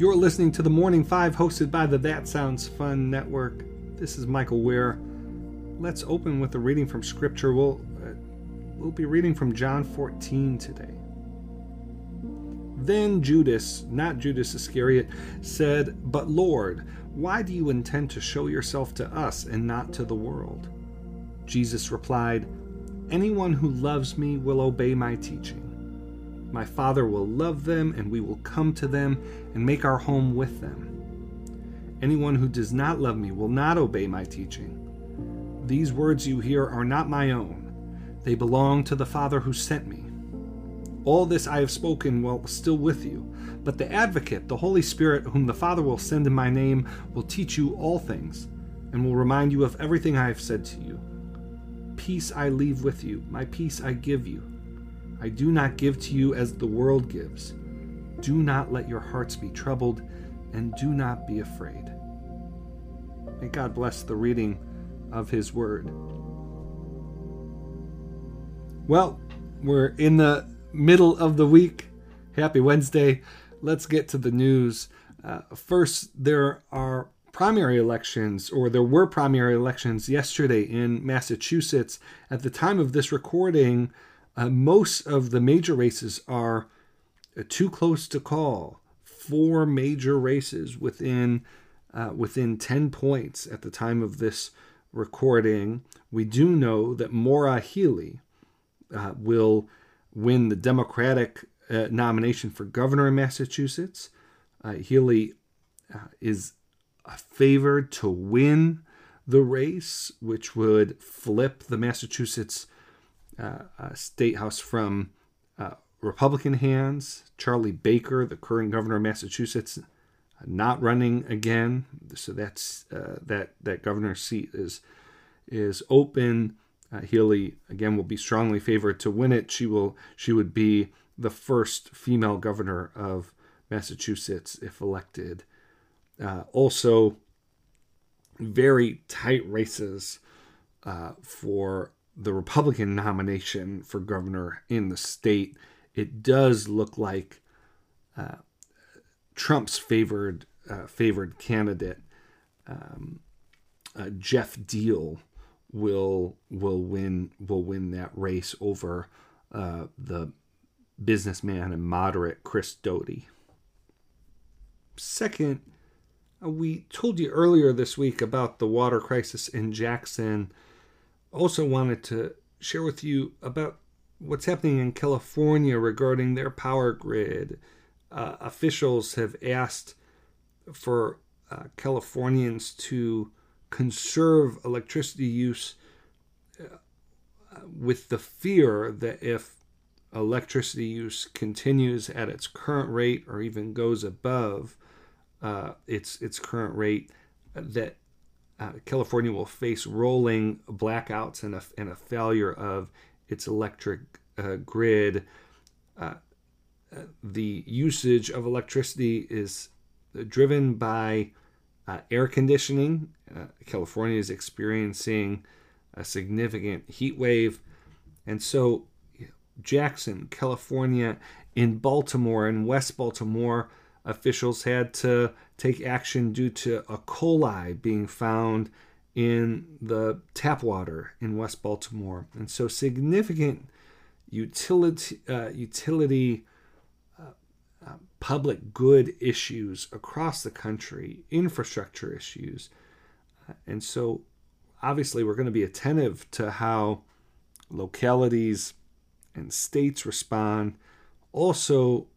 You're listening to the Morning Five, hosted by the That Sounds Fun Network. This is Michael Wear. Let's open with a reading from Scripture. We'll uh, we'll be reading from John 14 today. Then Judas, not Judas Iscariot, said, But Lord, why do you intend to show yourself to us and not to the world? Jesus replied, Anyone who loves me will obey my teaching. My Father will love them, and we will come to them and make our home with them. Anyone who does not love me will not obey my teaching. These words you hear are not my own, they belong to the Father who sent me. All this I have spoken while still with you. But the Advocate, the Holy Spirit, whom the Father will send in my name, will teach you all things, and will remind you of everything I have said to you. Peace I leave with you, my peace I give you. I do not give to you as the world gives. Do not let your hearts be troubled, and do not be afraid. May God bless the reading of His Word. Well, we're in the middle of the week. Happy Wednesday. Let's get to the news. Uh, first, there are primary elections, or there were primary elections yesterday in Massachusetts. At the time of this recording, uh, most of the major races are uh, too close to call. Four major races within uh, within ten points at the time of this recording. We do know that Maura Healey uh, will win the Democratic uh, nomination for governor in Massachusetts. Healey is favored to win the race, which would flip the Massachusetts state house from uh, Republican hands. Charlie Baker, the current governor of Massachusetts, not running again. So that's that that governor's seat is is open. Uh, Healey again will be strongly favored to win it. She will she would be the first female governor of Massachusetts if elected. Uh, also, very tight races uh, for the Republican nomination for governor in the state. It does look like uh, Trump's favored uh, favored candidate, um, uh, Geoff Diehl, will will win will win that race over uh, the businessman and moderate Chris Doughty. Second, uh, we told you earlier this week about the water crisis in Jackson. Also, wanted to share with you about what's happening in California regarding their power grid. Uh, officials have asked for uh, Californians to conserve electricity use uh, with the fear that if electricity use continues at its current rate or even goes above uh, its its current rate, that uh, California will face rolling blackouts and a, and a failure of its electric uh, grid. Uh, uh, the usage of electricity is driven by uh, air conditioning. California is experiencing a significant heat wave. And so, Jackson, California, in Baltimore in West Baltimore, officials had to take action due to a coli being found in the tap water in West Baltimore. And so, significant utility, uh, utility public good issues across the country, infrastructure issues. And so, obviously, we're going to be attentive to how localities and states respond. Also, uh,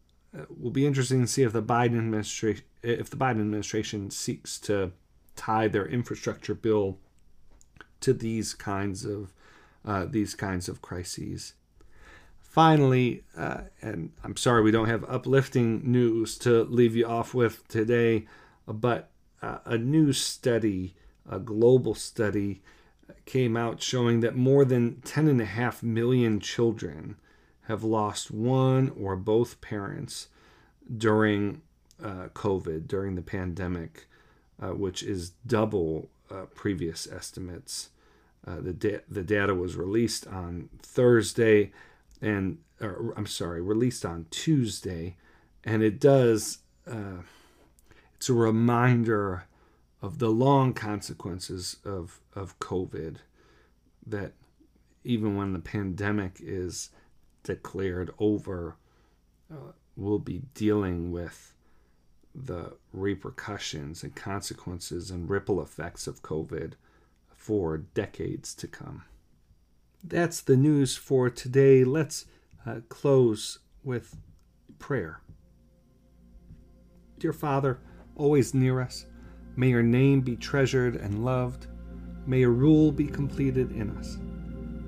will be interesting to see if the Biden administration if the Biden administration seeks to tie their infrastructure bill to these kinds of uh, these kinds of crises. Finally, uh, and I'm sorry we don't have uplifting news to leave you off with today, but uh, a new study, a global study, came out showing that more than 10.5 million children have lost one or both parents during uh, COVID, during the pandemic, uh, which is double uh, previous estimates. Uh, the, da- the data was released on Thursday and or, I'm sorry, released on Tuesday, and it does uh, It's a reminder of the long consequences of, of COVID that even when the pandemic is declared over, uh, we'll be dealing with the repercussions and consequences and ripple effects of COVID for decades to come. That's the news for today. Let's uh, close with prayer. Dear Father, always near us, may your name be treasured and loved. May your rule be completed in us.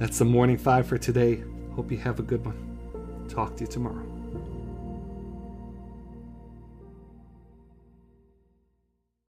that's the morning five for today. Hope you have a good one. Talk to you tomorrow.